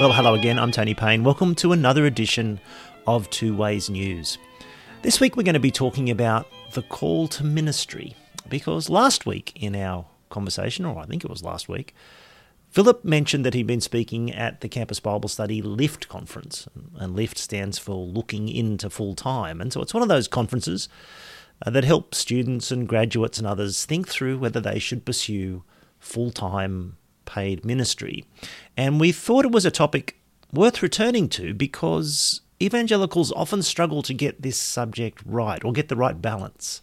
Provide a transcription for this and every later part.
Well, hello again. I'm Tony Payne. Welcome to another edition of Two Ways News. This week we're going to be talking about the call to ministry because last week in our conversation, or I think it was last week, Phillip mentioned that he'd been speaking at the Campus Bible Study LIFT conference, and LIFT stands for Looking Into Full Time. And so it's one of those conferences uh, that help students and graduates and others think through whether they should pursue full time paid ministry. And we thought it was a topic worth returning to because evangelicals often struggle to get this subject right or get the right balance.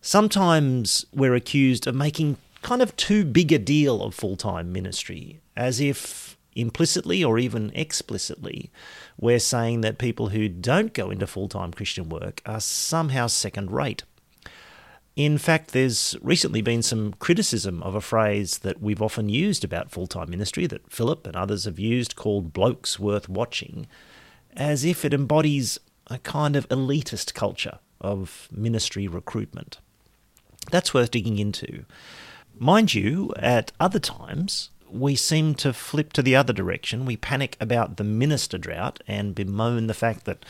Sometimes we're accused of making kind of too big a deal of full time ministry, as if implicitly or even explicitly we're saying that people who don't go into full time Christian work are somehow second rate. In fact, there's recently been some criticism of a phrase that we've often used about full time ministry that Phillip and others have used called blokes worth watching, as if it embodies a kind of elitist culture of ministry recruitment. That's worth digging into. Mind you, at other times, we seem to flip to the other direction. We panic about the minister drought and bemoan the fact that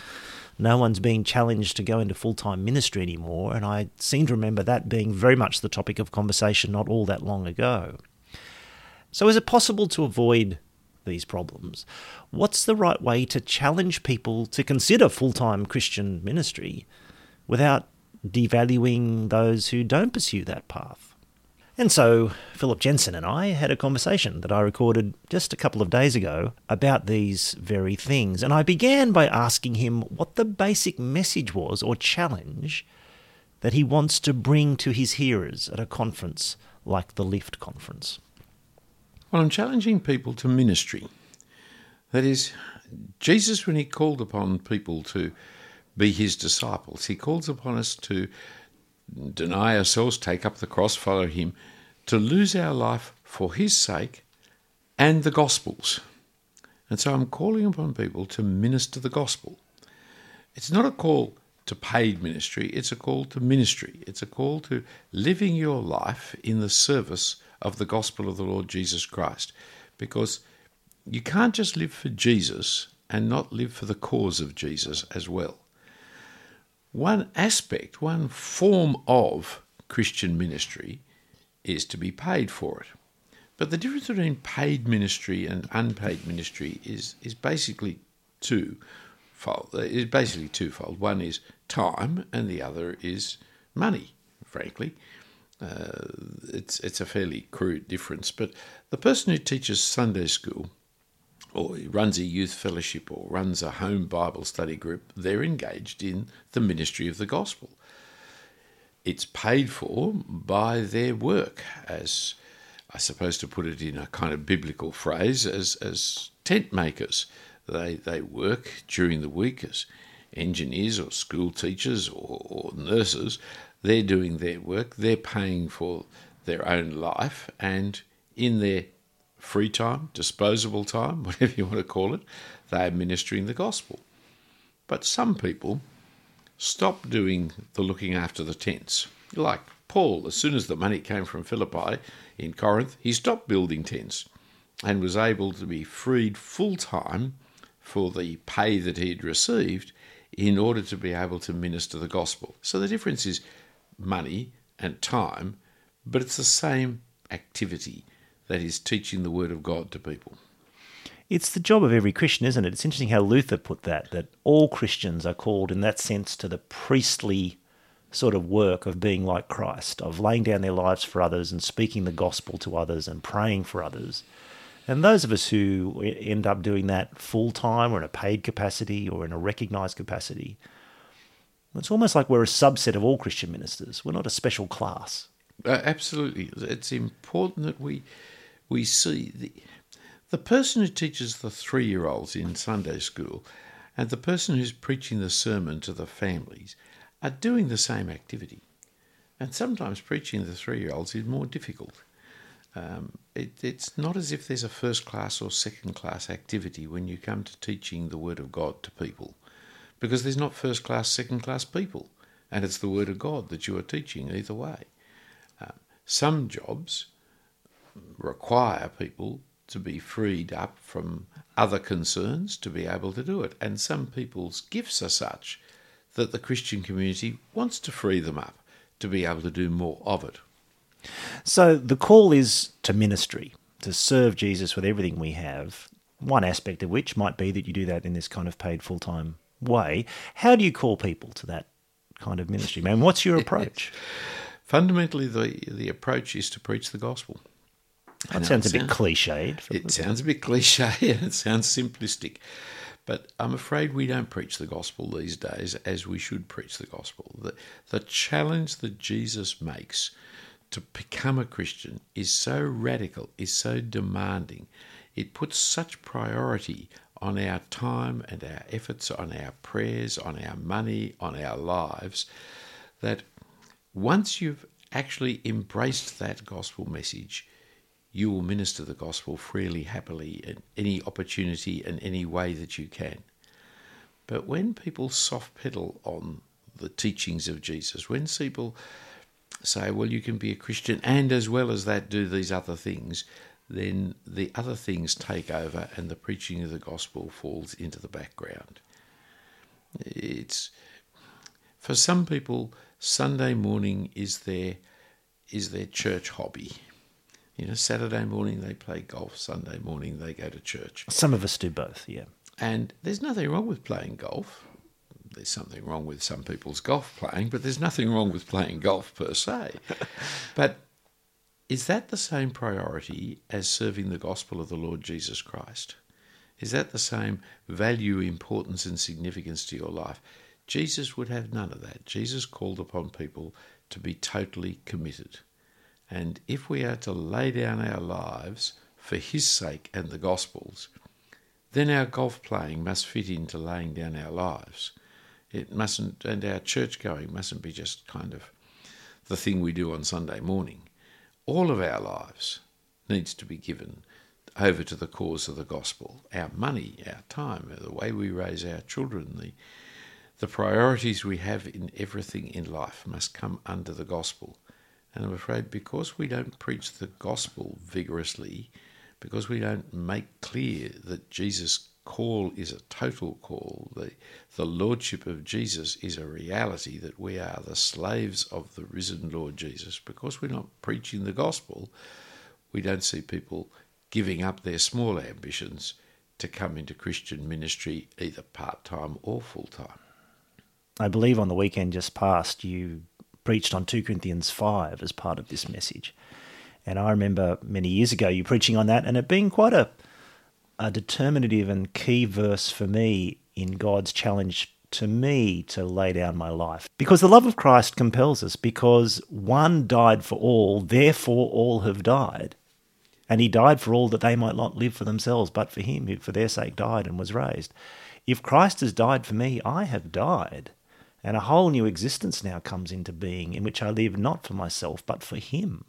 no one's being challenged to go into full time ministry anymore, and I seem to remember that being very much the topic of conversation not all that long ago. So, is it possible to avoid these problems? What's the right way to challenge people to consider full time Christian ministry without devaluing those who don't pursue that path? And so Phillip Jensen and I had a conversation that I recorded just a couple of days ago about these very things. And I began by asking him what the basic message was or challenge that he wants to bring to his hearers at a conference like the Lift Conference. Well, I'm challenging people to ministry. That is, Jesus, when he called upon people to be his disciples, he calls upon us to deny ourselves, take up the cross, follow him, to lose our life for his sake and the gospel's. And so I'm calling upon people to minister the gospel. It's not a call to paid ministry, it's a call to ministry. It's a call to living your life in the service of the gospel of the Lord Jesus Christ. Because you can't just live for Jesus and not live for the cause of Jesus as well. One aspect, one form of Christian ministry is to be paid for it. But the difference between paid ministry and unpaid ministry is, is basically twofold. Is basically twofold. One is time, and the other is money. Frankly, uh, it's it's a fairly crude difference. But the person who teaches Sunday school, or runs a youth fellowship, or runs a home Bible study group, they're engaged in the ministry of the gospel it's paid for by their work, as I suppose to put it in a kind of biblical phrase, as, as tent makers. They, they work during the week as engineers or school teachers or, or nurses. They're doing their work, they're paying for their own life, and in their free time, disposable time, whatever you want to call it, they are ministering the gospel. But some people Stop doing the looking after the tents. Like Paul, as soon as the money came from Philippi in Corinth, he stopped building tents and was able to be freed full time for the pay that he had received in order to be able to minister the gospel. So the difference is money and time, but it's the same activity that is teaching the word of God to people. It's the job of every Christian, isn't it? It's interesting how Luther put that, that all Christians are called in that sense to the priestly sort of work of being like Christ, of laying down their lives for others and speaking the gospel to others and praying for others. And those of us who end up doing that full time or in a paid capacity or in a recognized capacity, it's almost like we're a subset of all Christian ministers. We're not a special class. Uh, absolutely. It's important that we we see the the person who teaches the three year olds in Sunday school and the person who's preaching the sermon to the families are doing the same activity. And sometimes preaching the three year olds is more difficult. Um, it, it's not as if there's a first class or second class activity when you come to teaching the Word of God to people, because there's not first class, second class people, and it's the Word of God that you are teaching either way. Uh, some jobs require people to be freed up from other concerns to be able to do it. And some people's gifts are such that the Christian community wants to free them up to be able to do more of it. So the call is to ministry, to serve Jesus with everything we have. One aspect of which might be that you do that in this kind of paid full time way. How do you call people to that kind of ministry, man? What's your approach? Fundamentally, the the approach is to preach the gospel. That sounds a bit cliched. It sounds a bit cliche and it sounds simplistic. But I'm afraid we don't preach the gospel these days as we should preach the gospel. The, the challenge that Jesus makes to become a Christian is so radical, is so demanding. It puts such priority on our time and our efforts, on our prayers, on our money, on our lives, that once you've actually embraced that gospel message, you will minister the gospel freely, happily, in any opportunity and any way that you can. But when people soft pedal on the teachings of Jesus, when people say, well, you can be a Christian and as well as that do these other things, then the other things take over and the preaching of the gospel falls into the background. It's for some people, Sunday morning is their is their church hobby. You know, Saturday morning they play golf, Sunday morning they go to church. Some of us do both, yeah. And there's nothing wrong with playing golf. There's something wrong with some people's golf playing, but there's nothing wrong with playing golf per se. but is that the same priority as serving the gospel of the Lord Jesus Christ? Is that the same value, importance, and significance to your life? Jesus would have none of that. Jesus called upon people to be totally committed. And if we are to lay down our lives for His sake and the Gospel's, then our golf playing must fit into laying down our lives. It mustn't, and our church going mustn't be just kind of the thing we do on Sunday morning. All of our lives needs to be given over to the cause of the gospel. Our money, our time, the way we raise our children, the the priorities we have in everything in life must come under the gospel. And I'm afraid because we don't preach the gospel vigorously, because we don't make clear that Jesus' call is a total call, the, the lordship of Jesus is a reality, that we are the slaves of the risen Lord Jesus, because we're not preaching the gospel, we don't see people giving up their small ambitions to come into Christian ministry either part time or full time. I believe on the weekend just past, you preached on 2 Corinthians 5 as part of this message. And I remember many years ago you preaching on that and it being quite a, a determinative and key verse for me in God's challenge to me to lay down my life. Because the love of Christ compels us, because one died for all, therefore all have died. And he died for all that they might not live for themselves, but for him who for their sake died and was raised. If Christ has died for me, I have died. And a whole new existence now comes into being in which I live not for myself, but for Him.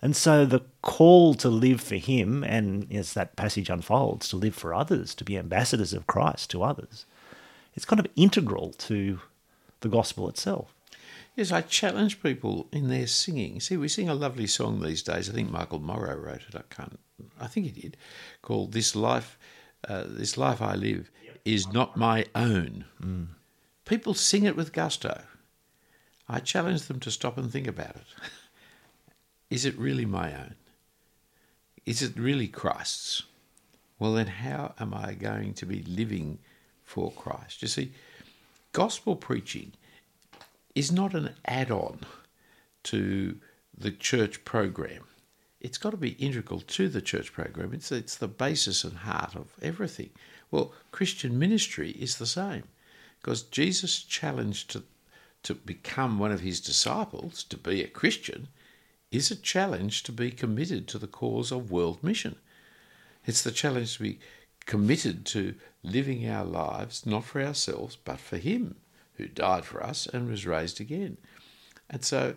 And so the call to live for Him, and as that passage unfolds, to live for others, to be ambassadors of Christ to others, it's kind of integral to the gospel itself. Yes, I challenge people in their singing. See, we sing a lovely song these days. I think Michael Morrow wrote it. I can't. I think he did, called "This Life, uh, This Life I Live Is Not My Own." Mm. People sing it with gusto. I challenge them to stop and think about it. Is it really my own? Is it really Christ's? Well, then, how am I going to be living for Christ? You see, gospel preaching is not an add on to the church program. It's got to be integral to the church program. It's, it's the basis and heart of everything. Well, Christian ministry is the same. Because Jesus challenged to, to become one of his disciples, to be a Christian, is a challenge to be committed to the cause of world mission. It's the challenge to be committed to living our lives not for ourselves, but for Him who died for us and was raised again. And so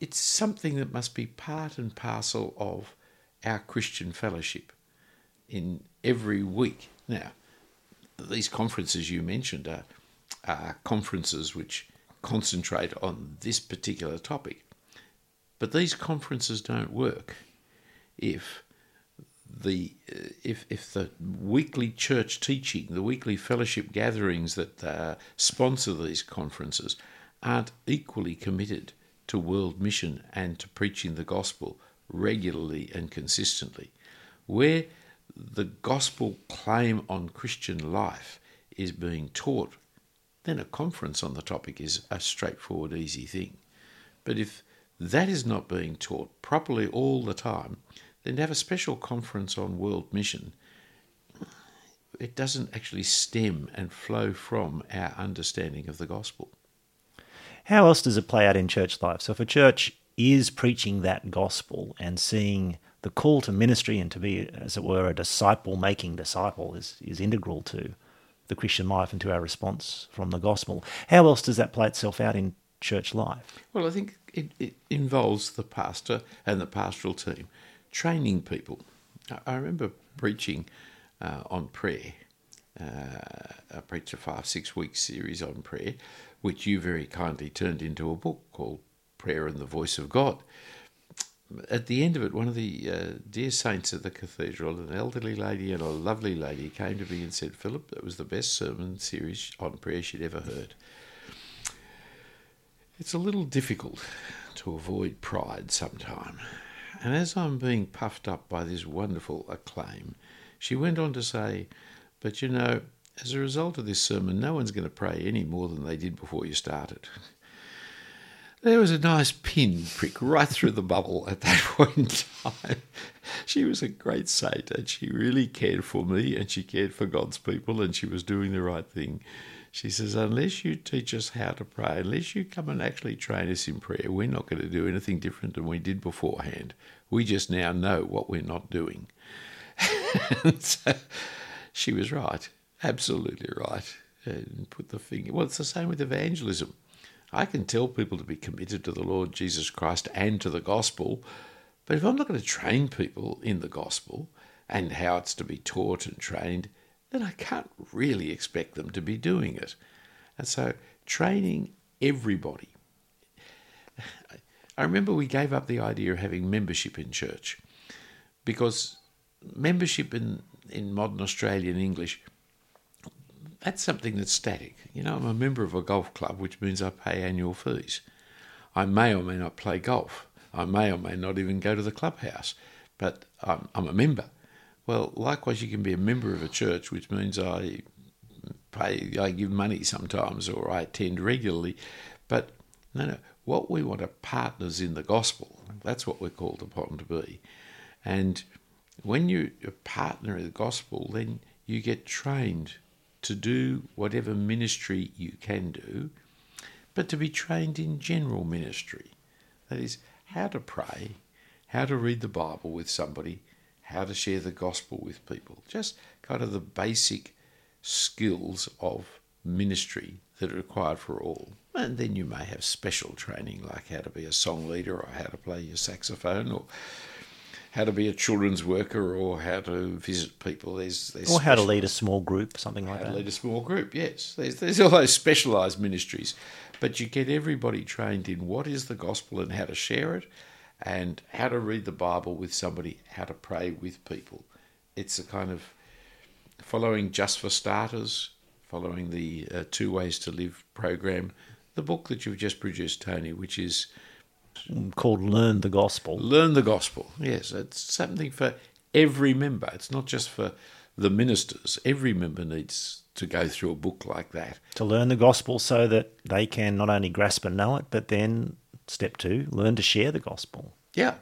it's something that must be part and parcel of our Christian fellowship in every week. Now, these conferences you mentioned are uh, conferences which concentrate on this particular topic. But these conferences don't work if the if if the weekly church teaching, the weekly fellowship gatherings that uh, sponsor these conferences aren't equally committed to world mission and to preaching the gospel regularly and consistently, where the gospel claim on Christian life is being taught, then a conference on the topic is a straightforward, easy thing. But if that is not being taught properly all the time, then to have a special conference on world mission, it doesn't actually stem and flow from our understanding of the gospel. How else does it play out in church life? So if a church is preaching that gospel and seeing the call to ministry and to be, as it were, a disciple making disciple is, is integral to the Christian life and to our response from the gospel. How else does that play itself out in church life? Well, I think it, it involves the pastor and the pastoral team training people. I remember preaching uh, on prayer. Uh, I preached a five, six week series on prayer, which you very kindly turned into a book called Prayer and the Voice of God. At the end of it, one of the uh, dear saints at the cathedral, an elderly lady and a lovely lady, came to me and said, Phillip, that was the best sermon series on prayer she'd ever heard. It's a little difficult to avoid pride sometime. And as I'm being puffed up by this wonderful acclaim, she went on to say, But you know, as a result of this sermon, no one's going to pray any more than they did before you started. There was a nice pin prick right through the bubble at that point in time. She was a great saint and she really cared for me and she cared for God's people and she was doing the right thing. She says, unless you teach us how to pray, unless you come and actually train us in prayer, we're not going to do anything different than we did beforehand. We just now know what we're not doing. so she was right, absolutely right. And put the finger. Well, it's the same with evangelism. I can tell people to be committed to the Lord Jesus Christ and to the gospel, but if I'm not going to train people in the gospel and how it's to be taught and trained, then I can't really expect them to be doing it. And so, training everybody. I remember we gave up the idea of having membership in church because membership in, in modern Australian English, that's something that's static. You know, I'm a member of a golf club, which means I pay annual fees. I may or may not play golf. I may or may not even go to the clubhouse, but I'm, I'm a member. Well, likewise, you can be a member of a church, which means I pay, I give money sometimes, or I attend regularly. But no, no, what we want are partners in the gospel. That's what we're called upon to be. And when you're a partner in the gospel, then you get trained to do whatever ministry you can do, but to be trained in general ministry. That is, how to pray, how to read the Bible with somebody, how to share the gospel with people. Just kind of the basic skills of ministry that are required for all. And then you may have special training like how to be a song leader or how to play your saxophone or how to be a children's worker or how to visit people. There's, there's or how to lead a small group, something like how that. to lead a small group, yes. There's, there's all those specialised ministries. But you get everybody trained in what is the gospel and how to share it and how to read the Bible with somebody, how to pray with people. It's a kind of following Just for Starters, following the uh, Two Ways to Live program, the book that you've just produced, Tony, which is called Learn the Gospel. Learn the Gospel, yes. It's something for every member. It's not just for the ministers. Every member needs to go through a book like that. To learn the gospel so that they can not only grasp and know it, but then Step two, learn to share the gospel. Yeah.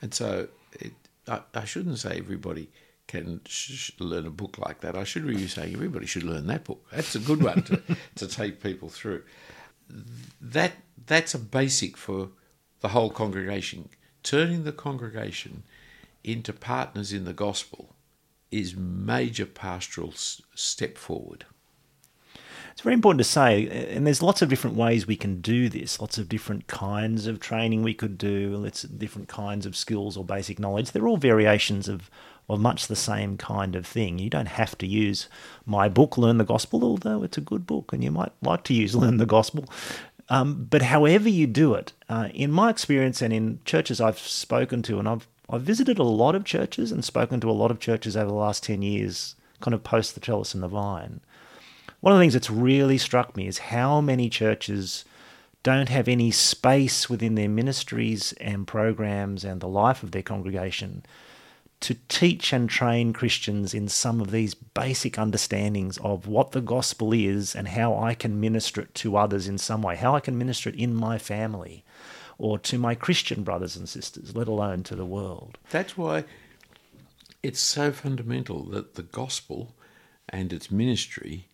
And so it, I, I shouldn't say everybody can sh- learn a book like that. I should be saying everybody should learn that book. That's a good one to, to take people through. That That's a basic for the whole congregation. Turning the congregation into partners in the gospel is major pastoral step forward it's very important to say, and there's lots of different ways we can do this, lots of different kinds of training we could do, lots of different kinds of skills or basic knowledge. They're all variations of, of much the same kind of thing. You don't have to use my book, Learn the Gospel, although it's a good book and you might like to use Learn the Gospel. Um, but however you do it, uh, in my experience and in churches I've spoken to, and I've I've visited a lot of churches and spoken to a lot of churches over the last 10 years, kind of post the trellis and the vine. One of the things that's really struck me is how many churches don't have any space within their ministries and programs and the life of their congregation to teach and train Christians in some of these basic understandings of what the gospel is and how I can minister it to others in some way, how I can minister it in my family or to my Christian brothers and sisters, let alone to the world. That's why it's so fundamental that the gospel and its ministry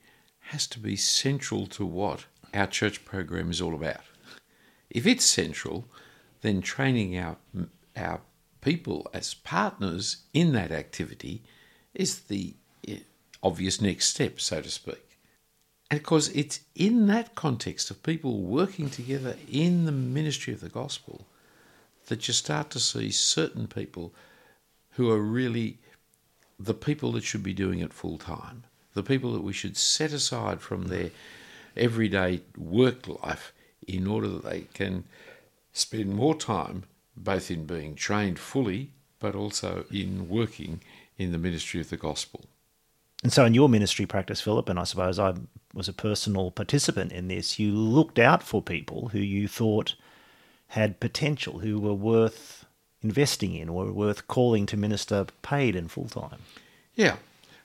has to be central to what our church program is all about. If it's central, then training our our people as partners in that activity is the eh, obvious next step, so to speak. And of course, it's in that context of people working together in the ministry of the gospel that you start to see certain people who are really the people that should be doing it full time, the people that we should set aside from their everyday work life in order that they can spend more time both in being trained fully but also in working in the ministry of the gospel. And so, in your ministry practice, Phillip, and I suppose I was a personal participant in this, you looked out for people who you thought had potential, who were worth investing in or worth calling to minister paid and full time. Yeah.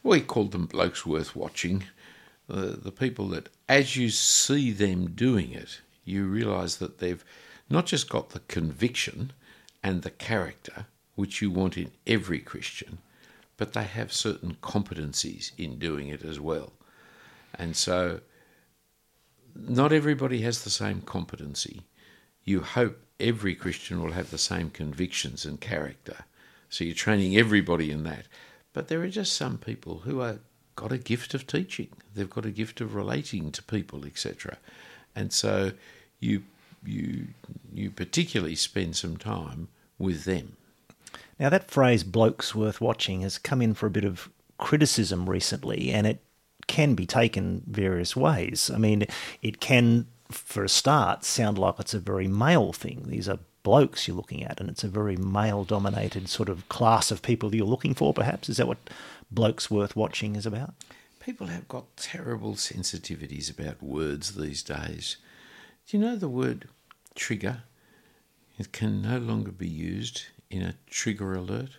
We called them blokes worth watching. Uh, the people that, as you see them doing it, you realise that they've not just got the conviction and the character which you want in every Christian, but they have certain competencies in doing it as well. And so, not everybody has the same competency. You hope every Christian will have the same convictions and character. So you're training everybody in that. But there are just some people who have got a gift of teaching. They've got a gift of relating to people, etc. And so you you you particularly spend some time with them. Now that phrase "blokes worth watching" has come in for a bit of criticism recently, and it can be taken various ways. I mean, it can, for a start, sound like it's a very male thing. These are blokes you're looking at, and it's a very male dominated sort of class of people that you're looking for, perhaps. Is that what blokes worth watching is about? People have got terrible sensitivities about words these days. Do you know the word trigger? It can no longer be used in a trigger alert.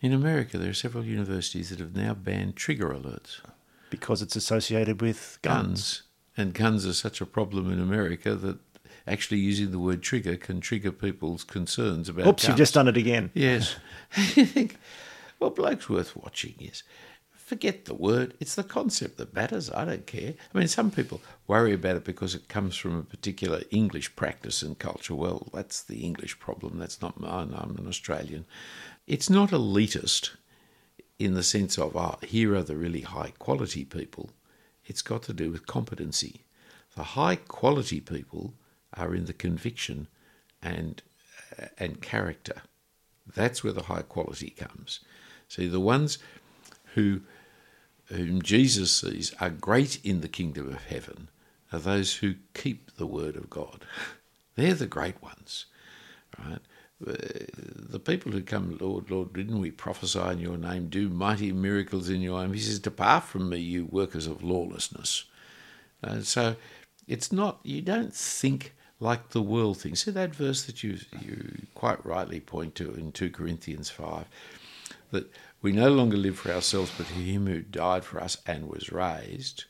In America, there are several universities that have now banned trigger alerts. Because it's associated with guns. Guns. And guns are such a problem in America that actually using the word trigger can trigger people's concerns about Oops, guns. you've just done it again. Yes. well, bloke's worth watching, yes. Forget the word, it's the concept that matters. I don't care. I mean, some people worry about it because it comes from a particular English practice and culture. Well, that's the English problem, that's not mine. I'm an Australian. It's not elitist in the sense of, oh, here are the really high quality people. It's got to do with competency. The high quality people are in the conviction and uh, and character. That's where the high quality comes. See, the ones who whom Jesus sees are great in the kingdom of heaven are those who keep the word of God. They're the great ones, right? The people who come, Lord, Lord, didn't we prophesy in your name, do mighty miracles in your name? He says, Depart from me, you workers of lawlessness. Uh, so it's not, you don't think like the world thinks. See that verse that you, you quite rightly point to in 2 Corinthians 5 that we no longer live for ourselves, but for him who died for us and was raised.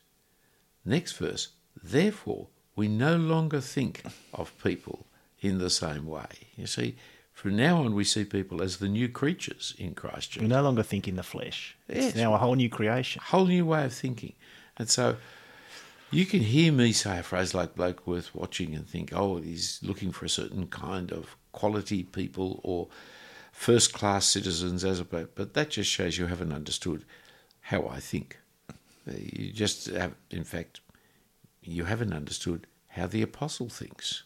Next verse, therefore, we no longer think of people in the same way. You see, from now on, we see people as the new creatures in Christ Jesus. We no longer think in the flesh. It's Yes. now a whole new creation. A whole new way of thinking. And so you can hear me say a phrase like bloke worth watching and think, oh, he's looking for a certain kind of quality people or first class citizens as opposed but that just shows you haven't understood how I think. You just have in fact you haven't understood how the apostle thinks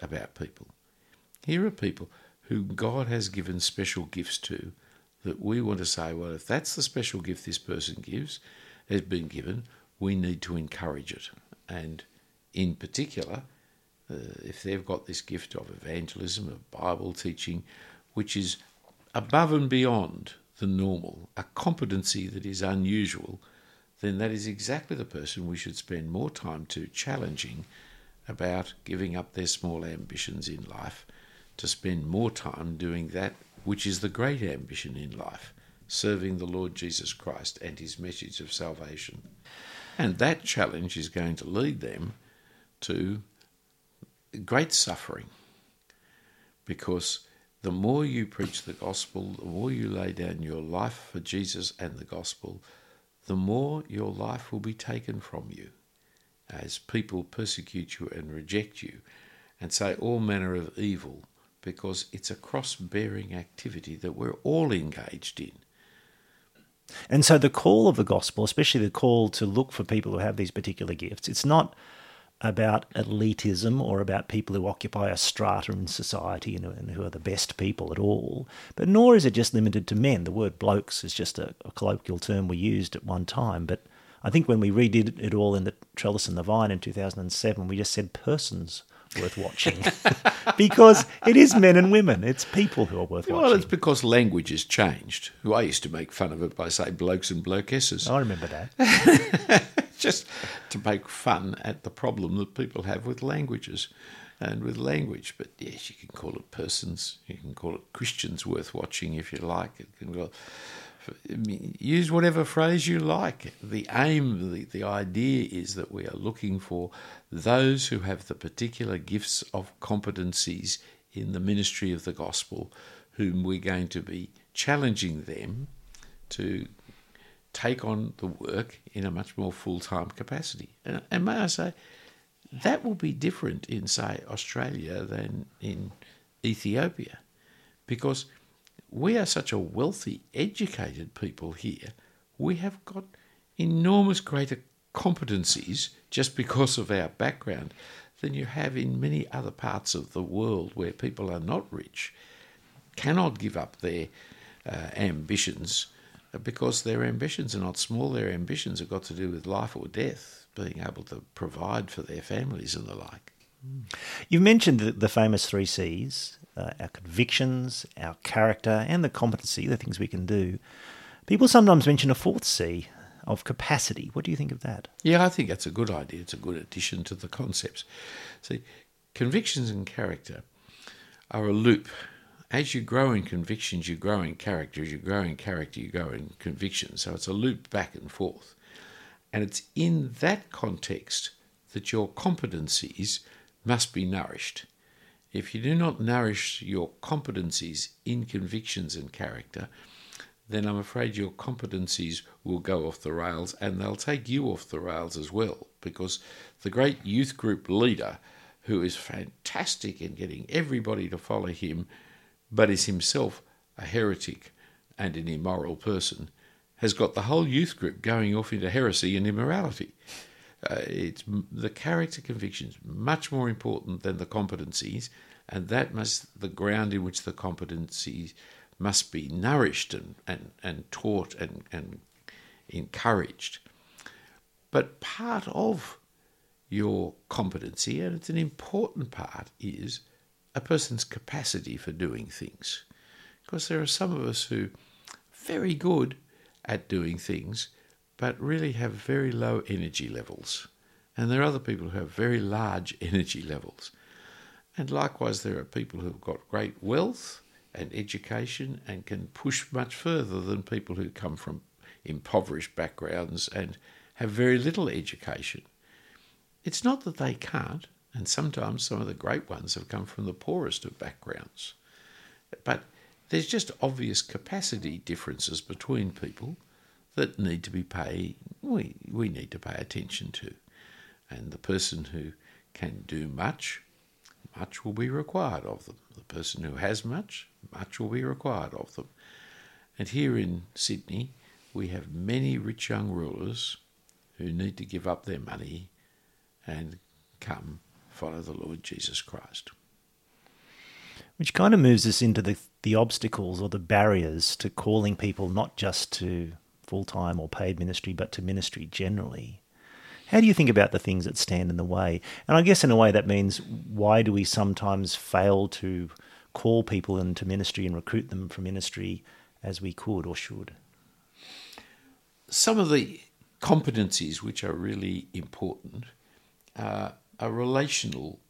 about people. Here are people who God has given special gifts to that we want to say, well, if that's the special gift this person gives, has been given, we need to encourage it. And in particular, uh, if they've got this gift of evangelism, of Bible teaching, which is above and beyond the normal, a competency that is unusual, then that is exactly the person we should spend more time to challenging about giving up their small ambitions in life to spend more time doing that which is the great ambition in life, serving the Lord Jesus Christ and his message of salvation. And that challenge is going to lead them to great suffering because the more you preach the gospel, the more you lay down your life for Jesus and the gospel, the more your life will be taken from you as people persecute you and reject you and say all manner of evil because it's a cross bearing activity that we're all engaged in. And so the call of the gospel, especially the call to look for people who have these particular gifts, it's not about elitism or about people who occupy a strata in society and, who are the best people at all, but nor is it just limited to men. The word blokes is just a, a colloquial term we used at one time, but I think when we redid it all in the Trellis and the Vine in 2007, we just said persons worth watching because it is men and women. It's people who are worth well, watching. Well, it's because language has changed. I used to make fun of it by saying blokes and blokesses. I remember that. Just to make fun at the problem that people have with languages and with language. But yes, you can call it persons. You can call it Christians worth watching if you like. It can use whatever phrase you like. The aim, the, the idea is that we are looking for those who have the particular gifts of competencies in the ministry of the gospel, whom we're going to be challenging them to take on the work in a much more full time capacity. And, and may I say, that will be different in, say, Australia than in Ethiopia, because we are such a wealthy, educated people here. We have got enormous greater competencies just because of our background than you have in many other parts of the world where people are not rich, cannot give up their uh, ambitions because their ambitions are not small. Their ambitions have got to do with life or death, being able to provide for their families and the like. You've mentioned the, the famous three C's uh, our convictions, our character, and the competency, the things we can do. People sometimes mention a fourth C of capacity. What do you think of that? Yeah, I think that's a good idea. It's a good addition to the concepts. See, convictions and character are a loop. As you grow in convictions, you grow in character. As you grow in character, you grow in convictions. So it's a loop back and forth. And it's in that context that your competencies must be nourished. If you do not nourish your competencies in convictions and character, then I'm afraid your competencies will go off the rails and they'll take you off the rails as well. Because the great youth group leader, who is fantastic in getting everybody to follow him, but is himself a heretic and an immoral person, has got the whole youth group going off into heresy and immorality. Uh, it's the character convictions much more important than the competencies, and that must the ground in which the competencies must be nourished and, and, and taught and, and encouraged. But part of your competency, and it's an important part, is a person's capacity for doing things. Because there are some of us who are very good at doing things, but really have very low energy levels. And there are other people who have very large energy levels. And likewise, there are people who've got great wealth and education and can push much further than people who come from impoverished backgrounds and have very little education. It's not that they can't, and sometimes some of the great ones have come from the poorest of backgrounds. But there's just obvious capacity differences between people that need to be paid, we, we need to pay attention to. And the person who can do much, much will be required of them. The person who has much, much will be required of them. And here in Sydney, we have many rich young rulers who need to give up their money and come follow the Lord Jesus Christ. Which kind of moves us into the, the obstacles or the barriers to calling people not just to full time or paid ministry, but to ministry generally. How do you think about the things that stand in the way? And I guess in a way that means why do we sometimes fail to call people into ministry and recruit them for ministry as we could or should? Some of the competencies which are really important uh, are relational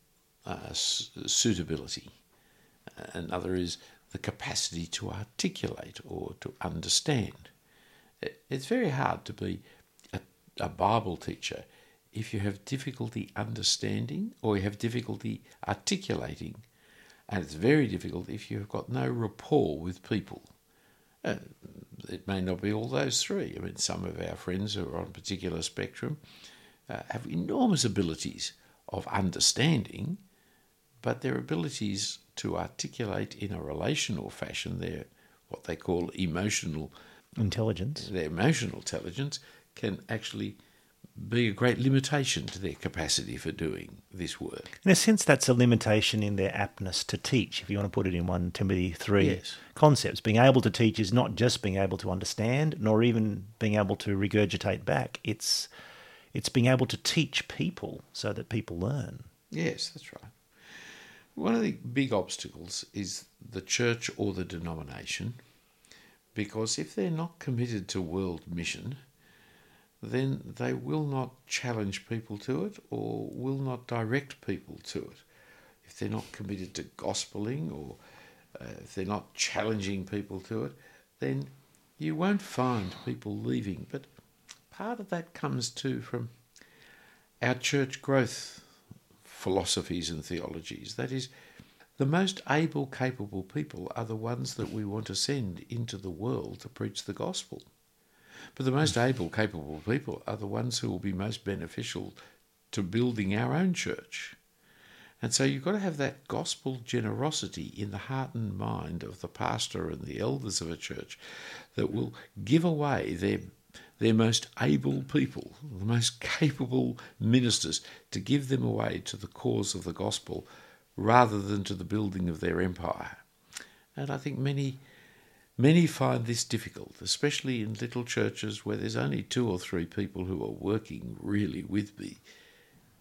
uh, suitability. Another is the capacity to articulate or to understand. It's very hard to be a, a Bible teacher if you have difficulty understanding or you have difficulty articulating, and it's very difficult if you've got no rapport with people. Uh, it may not be all those three. I mean, some of our friends who are on a particular spectrum uh, have enormous abilities of understanding, but their abilities to articulate in a relational fashion their what they call emotional intelligence. Their emotional intelligence can actually be a great limitation to their capacity for doing this work. In a sense, that's a limitation in their aptness to teach, if you want to put it in 1 Timothy 3 yes. concepts. Being able to teach is not just being able to understand, nor even being able to regurgitate back. It's, it's being able to teach people so that people learn. Yes, that's right. One of the big obstacles is the church or the denomination, because if they're not committed to world mission, then they will not challenge people to it or will not direct people to it. If they're not committed to gospeling or uh, if they're not challenging people to it, then you won't find people leaving. But part of that comes too from our church growth philosophies and theologies. That is, the most able, capable people are the ones that we want to send into the world to preach the gospel. But the most hmm. able, capable people are the ones who will be most beneficial to building our own church. And so you've got to have that gospel generosity in the heart and mind of the pastor and the elders of a church that will give away their their most able people, the most capable ministers, to give them away to the cause of the gospel rather than to the building of their empire. And I think many many find this difficult, especially in little churches where there's only two or three people who are working really with me.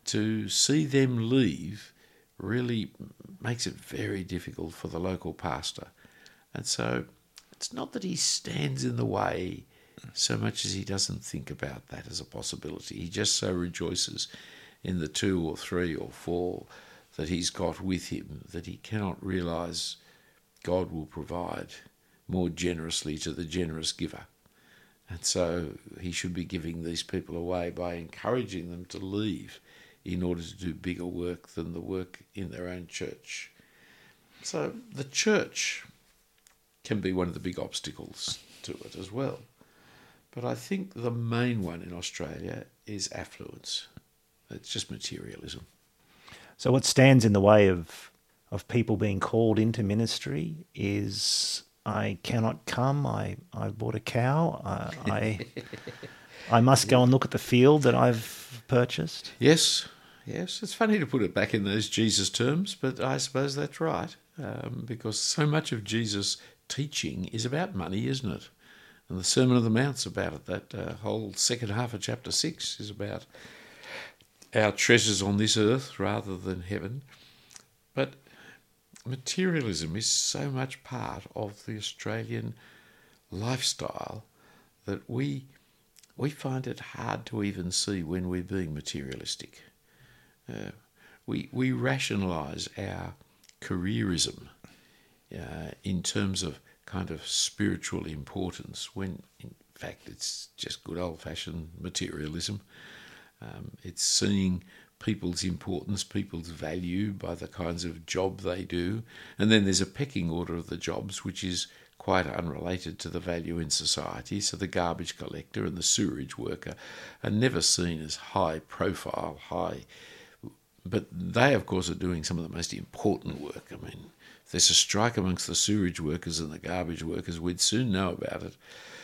To see them leave really makes it very difficult for the local pastor. And so it's not that he stands in the way so much as he doesn't think about that as a possibility. He just so rejoices in the two or three or four that he's got with him that he cannot realize God will provide more generously to the generous giver. And so he should be giving these people away by encouraging them to leave in order to do bigger work than the work in their own church. So the church can be one of the big obstacles to it as well. But I think the main one in Australia is affluence. It's just materialism. So, what stands in the way of of people being called into ministry is I cannot come. I, I bought a cow. I, I, I must go and look at the field that I've purchased. Yes, yes. It's funny to put it back in those Jesus terms, but I suppose that's right um, because so much of Jesus' teaching is about money, isn't it? And the Sermon of the Mount's about it. That uh, whole second half of chapter 6 is about our treasures on this earth rather than heaven. But materialism is so much part of the Australian lifestyle that we we find it hard to even see when we're being materialistic. Uh, we we rationalise our careerism uh, in terms of kind of spiritual importance when in fact it's just good old fashioned materialism. Um, it's seeing people's importance, people's value by the kinds of job they do. And then there's a pecking order of the jobs, which is quite unrelated to the value in society. So the garbage collector and the sewerage worker are never seen as high profile, high. But they, of course, are doing some of the most important work. I mean, there's a strike amongst the sewerage workers and the garbage workers, we'd soon know about it.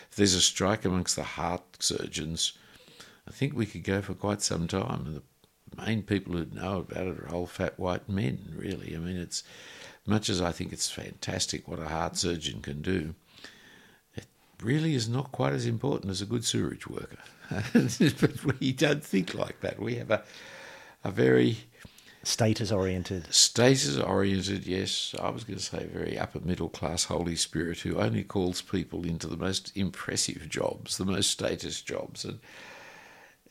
If there's a strike amongst the heart surgeons, I think we could go for quite some time. The main people who'd know about it are old fat white men, really. I mean, it's much as I think it's fantastic what a heart surgeon can do, it really is not quite as important as a good sewerage worker. but we don't think like that. We have a, a very Status oriented. Status oriented, yes. I was going to say very upper middle class Holy Spirit who only calls people into the most impressive jobs, the most status jobs. And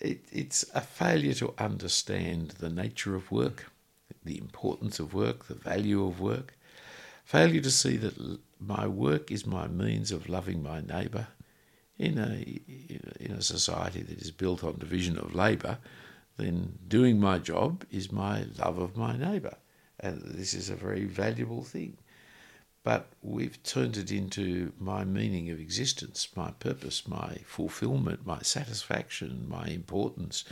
it, it's a failure to understand the nature of work, the importance of work, the value of work. Failure to see that my work is my means of loving my neighbour. In a, in a society that is built on division of labour, then doing my job is my love of my neighbour. And this is a very valuable thing. But we've turned it into my meaning of existence, my purpose, my fulfillment, my satisfaction, my importance,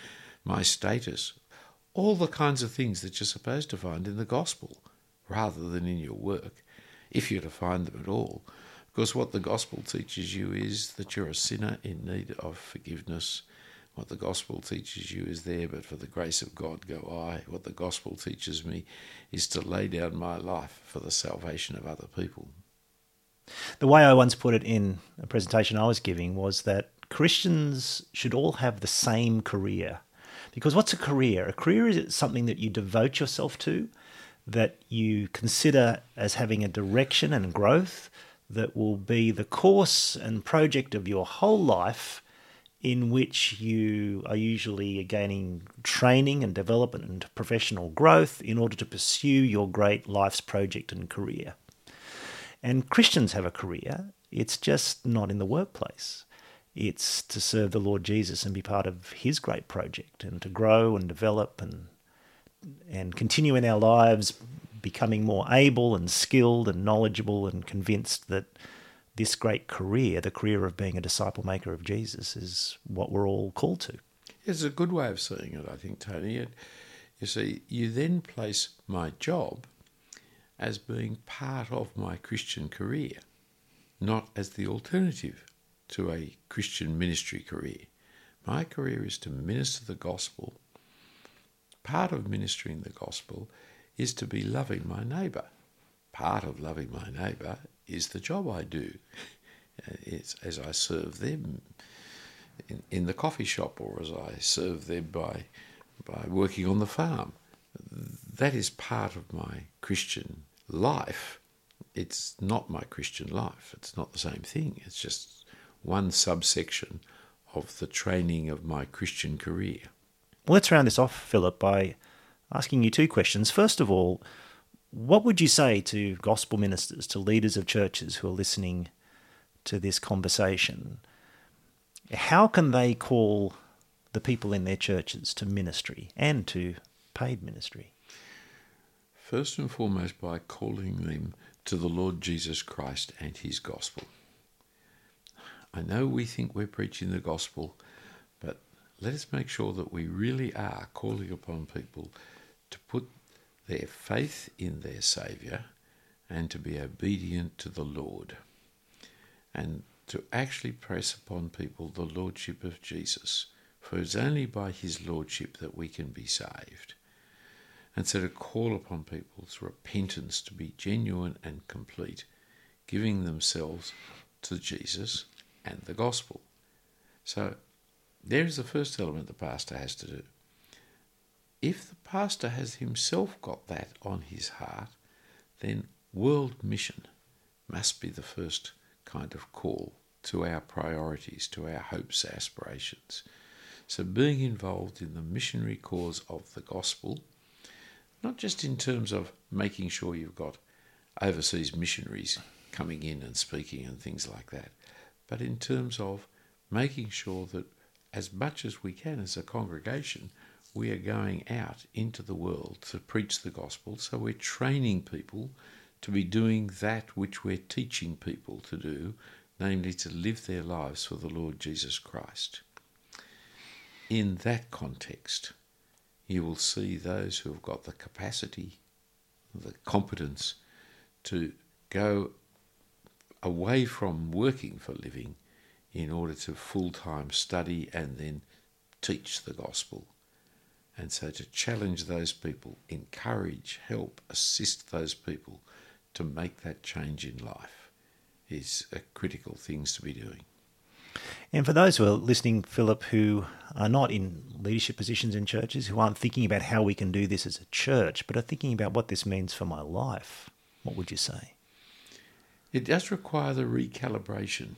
my status, all the kinds of things that you're supposed to find in the gospel rather than in your work, if you're to find them at all. Because what the gospel teaches you is that you're a sinner in need of forgiveness what the gospel teaches you is there, but for the grace of God go I. What the gospel teaches me is to lay down my life for the salvation of other people. The way I once put it in a presentation I was giving was that Christians should all have the same career. Because what's a career? A career is something that you devote yourself to, that you consider as having a direction and growth that will be the course and project of your whole life in which you are usually gaining training and development and professional growth in order to pursue your great life's project and career. And Christians have a career, it's just not in the workplace. It's to serve the Lord Jesus and be part of his great project and to grow and develop and and continue in our lives becoming more able and skilled and knowledgeable and convinced that this great career, the career of being a disciple maker of Jesus, is what we're all called to. It's a good way of seeing it, I think, Tony. you see, you then place my job as being part of my Christian career, not as the alternative to a Christian ministry career. My career is to minister the gospel. Part of ministering the gospel is to be loving my neighbour. Part of loving my neighbour is the job I do. Uh, it's as I serve them in, in the coffee shop or as I serve them by, by working on the farm. That is part of my Christian life. It's not my Christian life. It's not the same thing. It's just one subsection of the training of my Christian career. Well, let's round this off, Phillip, by asking you two questions. First of all, what would you say to gospel ministers, to leaders of churches who are listening to this conversation? How can they call the people in their churches to ministry and to paid ministry? First and foremost, by calling them to the Lord Jesus Christ and his gospel. I know we think we're preaching the gospel, but let us make sure that we really are calling upon people to put their faith in their Saviour and to be obedient to the Lord and to actually press upon people the Lordship of Jesus. For it's only by his Lordship that we can be saved. And so to call upon people's repentance to be genuine and complete, giving themselves to Jesus and the gospel. So there is the first element the pastor has to do if the pastor has himself got that on his heart, then world mission must be the first kind of call to our priorities, to our hopes, aspirations. So, being involved in the missionary cause of the gospel, not just in terms of making sure you've got overseas missionaries coming in and speaking and things like that, but in terms of making sure that as much as we can as a congregation, we are going out into the world to preach the gospel. So we're training people to be doing that which we're teaching people to do, namely to live their lives for the Lord Jesus Christ. In that context, you will see those who have got the capacity, the competence to go away from working for living in order to full time study and then teach the gospel and so to challenge those people, encourage, help, assist those people to make that change in life is a critical things to be doing. And for those who are listening, Phillip, who are not in leadership positions in churches, who aren't thinking about how we can do this as a church, but are thinking about what this means for my life, what would you say? It does require the recalibration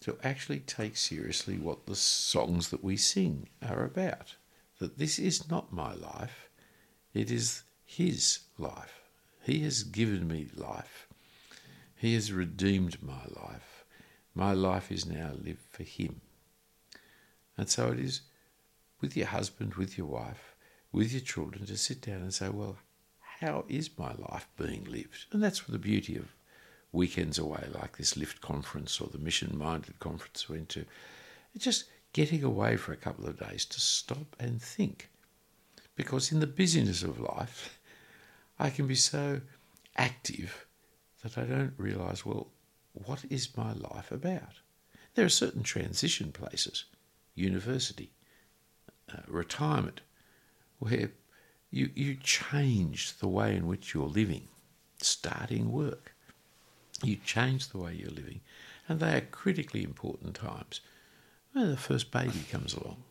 to actually take seriously what the songs that we sing are about. That this is not my life, it is His life. He has given me life, He has redeemed my life. My life is now lived for Him. And so it is with your husband, with your wife, with your children to sit down and say, well, how is my life being lived? And that's the beauty of weekends away, like this Lift conference or the Mission Minded conference we went to. Just getting away for a couple of days to stop and think. Because in the busyness of life, I can be so active that I don't realise, well, what is my life about? There are certain transition places, university, uh, retirement, where you, you change the way in which you're living, starting work. You change the way you're living, and they are critically important times. When the first baby comes along,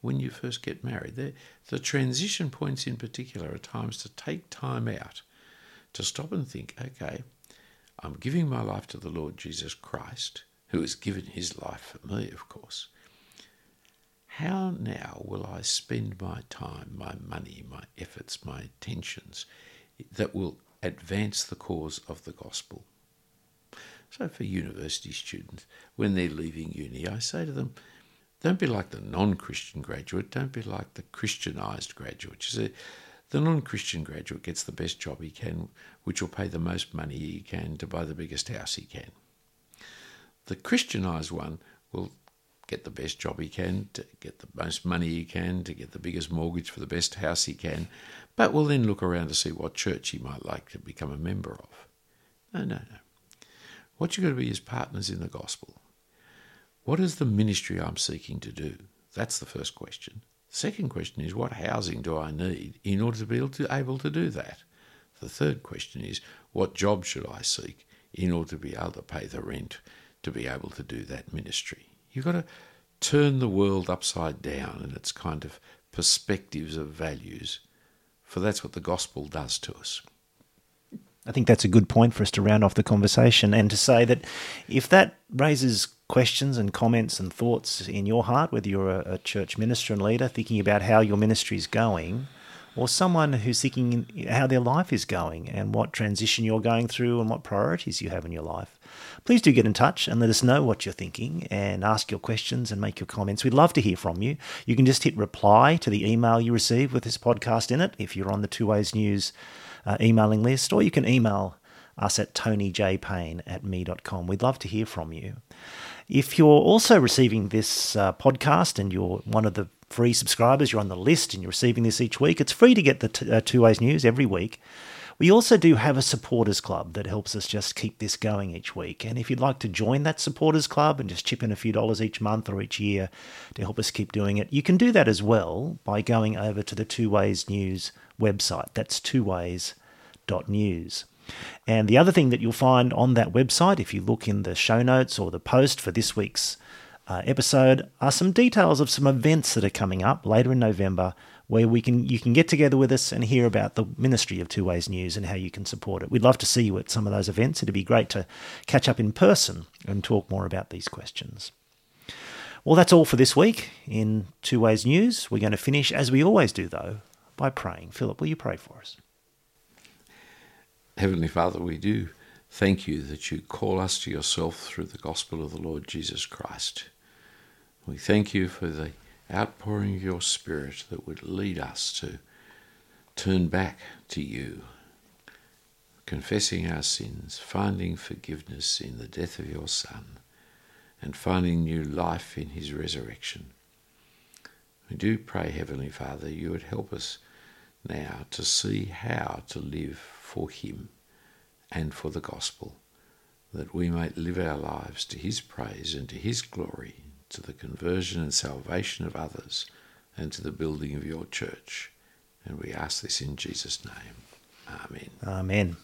when you first get married, the transition points in particular are times to take time out to stop and think, okay, I'm giving my life to the Lord Jesus Christ, who has given his life for me, of course. How now will I spend my time, my money, my efforts, my attentions that will advance the cause of the gospel? So, for university students, when they're leaving uni, I say to them, don't be like the non Christian graduate, don't be like the Christianized graduate. You see, the non Christian graduate gets the best job he can, which will pay the most money he can to buy the biggest house he can. The Christianized one will get the best job he can, to get the most money he can, to get the biggest mortgage for the best house he can, but will then look around to see what church he might like to become a member of. No, no, no. What you've got to be is partners in the gospel. What is the ministry I'm seeking to do? That's the first question. Second question is what housing do I need in order to be able to, able to do that? The third question is what job should I seek in order to be able to pay the rent to be able to do that ministry? You've got to turn the world upside down in its kind of perspectives of values, for that's what the gospel does to us. I think that's a good point for us to round off the conversation and to say that if that raises questions and comments and thoughts in your heart, whether you're a, a church minister and leader thinking about how your ministry is going, or someone who's thinking how their life is going and what transition you're going through and what priorities you have in your life, please do get in touch and let us know what you're thinking and ask your questions and make your comments. We'd love to hear from you. You can just hit reply to the email you receive with this podcast in it if you're on the Two Ways News uh, emailing list, or you can email us at tonyjpayne at me.com. We'd love to hear from you. If you're also receiving this uh, podcast and you're one of the free subscribers, you're on the list and you're receiving this each week, it's free to get the t- uh, Two Ways News every week. We also do have a supporters club that helps us just keep this going each week. And if you'd like to join that supporters club and just chip in a few dollars each month or each year to help us keep doing it, you can do that as well by going over to the Two Ways News website. That's twoways.news. And the other thing that you'll find on that website, if you look in the show notes or the post for this week's uh, episode, are some details of some events that are coming up later in November where we can you can get together with us and hear about the ministry of Two Ways News and how you can support it. We'd love to see you at some of those events. It'd be great to catch up in person and talk more about these questions. Well, that's all for this week in Two Ways News. We're going to finish, as we always do, though, by praying. Phillip, will you pray for us? Heavenly Father, we do thank you that you call us to yourself through the gospel of the Lord Jesus Christ. We thank you for the outpouring of your Spirit that would lead us to turn back to you, confessing our sins, finding forgiveness in the death of your Son, and finding new life in his resurrection. We do pray, Heavenly Father, you would help us now to see how to live for him and for the gospel, that we might live our lives to his praise and to his glory to the conversion and salvation of others, and to the building of your church. And we ask this in Jesus' name. Amen. Amen.